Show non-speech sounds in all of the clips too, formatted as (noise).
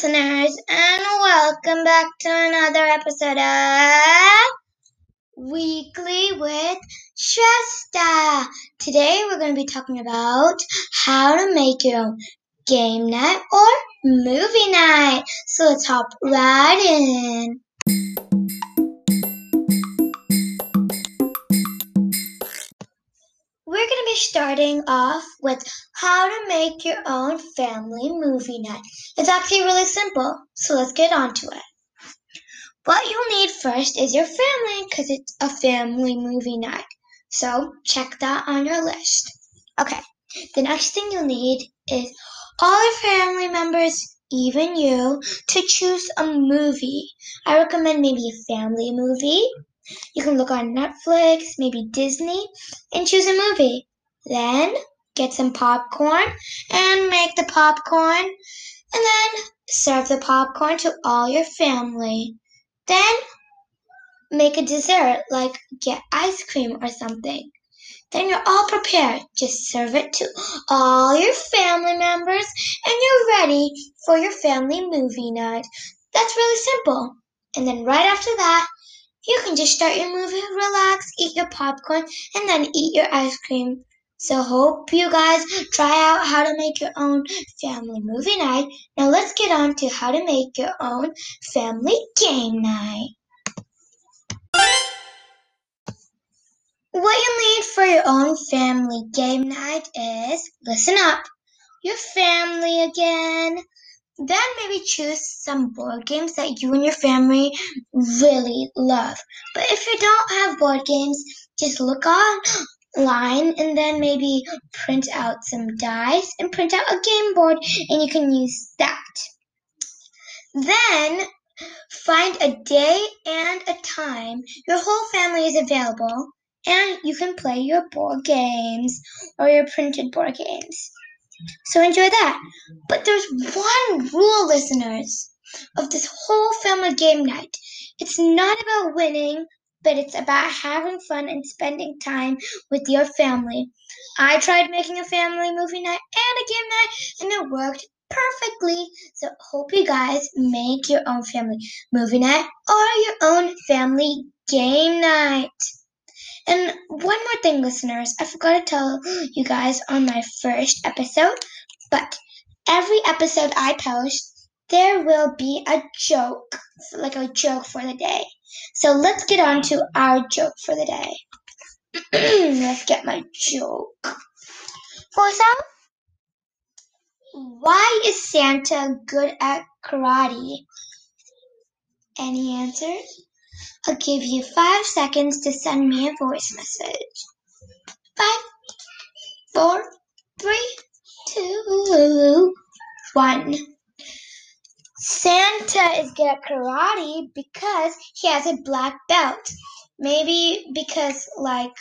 listeners, and welcome back to another episode of Weekly with Shasta. Today we're going to be talking about how to make your own game night or movie night. So let's hop right in. We're going to be starting off with how to make your own family movie night. It's actually really simple, so let's get on to it. What you'll need first is your family because it's a family movie night. So check that on your list. Okay, the next thing you'll need is all your family members, even you, to choose a movie. I recommend maybe a family movie you can look on Netflix, maybe Disney, and choose a movie. Then get some popcorn and make the popcorn, and then serve the popcorn to all your family. Then make a dessert, like get ice cream or something. Then you're all prepared. Just serve it to all your family members, and you're ready for your family movie night. That's really simple. And then right after that, you can just start your movie, relax, eat your popcorn, and then eat your ice cream. So hope you guys try out how to make your own family movie night. Now let's get on to how to make your own family game night. What you need for your own family game night is, listen up, your family again, then maybe choose some board games that you and your family really love. But if you don't have board games, just look online and then maybe print out some dice and print out a game board and you can use that. Then find a day and a time your whole family is available and you can play your board games or your printed board games. So enjoy that. But there's one rule, listeners, of this whole family game night. It's not about winning, but it's about having fun and spending time with your family. I tried making a family movie night and a game night, and it worked perfectly. So hope you guys make your own family movie night or your own family game night. And one more thing, listeners, I forgot to tell you guys on my first episode, but every episode I post, there will be a joke, like a joke for the day. So let's get on to our joke for the day. (clears throat) let's get my joke. For some, why is Santa good at karate? Any answers? I'll give you five seconds to send me a voice message. Five, four, three, two, one. Santa is good at karate because he has a black belt. Maybe because, like,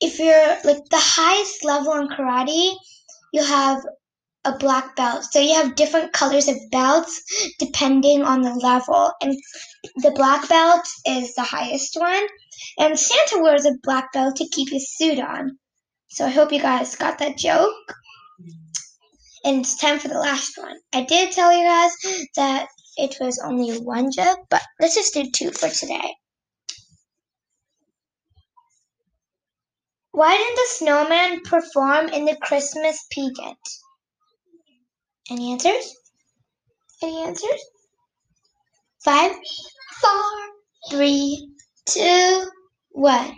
if you're like the highest level in karate, you have a black belt. So you have different colors of belts depending on the level. And the black belt is the highest one. And Santa wears a black belt to keep his suit on. So I hope you guys got that joke. And it's time for the last one. I did tell you guys that it was only one joke, but let's just do two for today. Why didn't the snowman perform in the Christmas pageant? Any answers? Any answers? Five, four, three, two, one.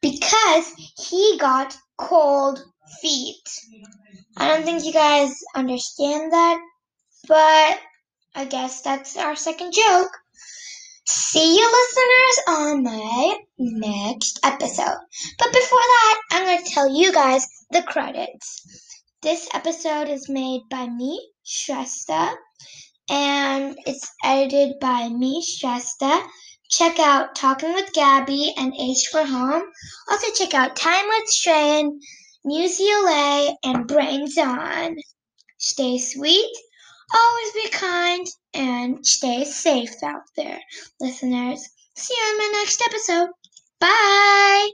Because he got cold feet. I don't think you guys understand that, but I guess that's our second joke. See you listeners on my next episode. But before that, I'm going to tell you guys the credits. This episode is made by me, Shrestha, and it's edited by me, Shrestha. Check out Talking with Gabby and H for Home. Also check out Time with Strain, UCLA, and Brains On. Stay sweet, always be kind, and stay safe out there, listeners. See you on my next episode. Bye!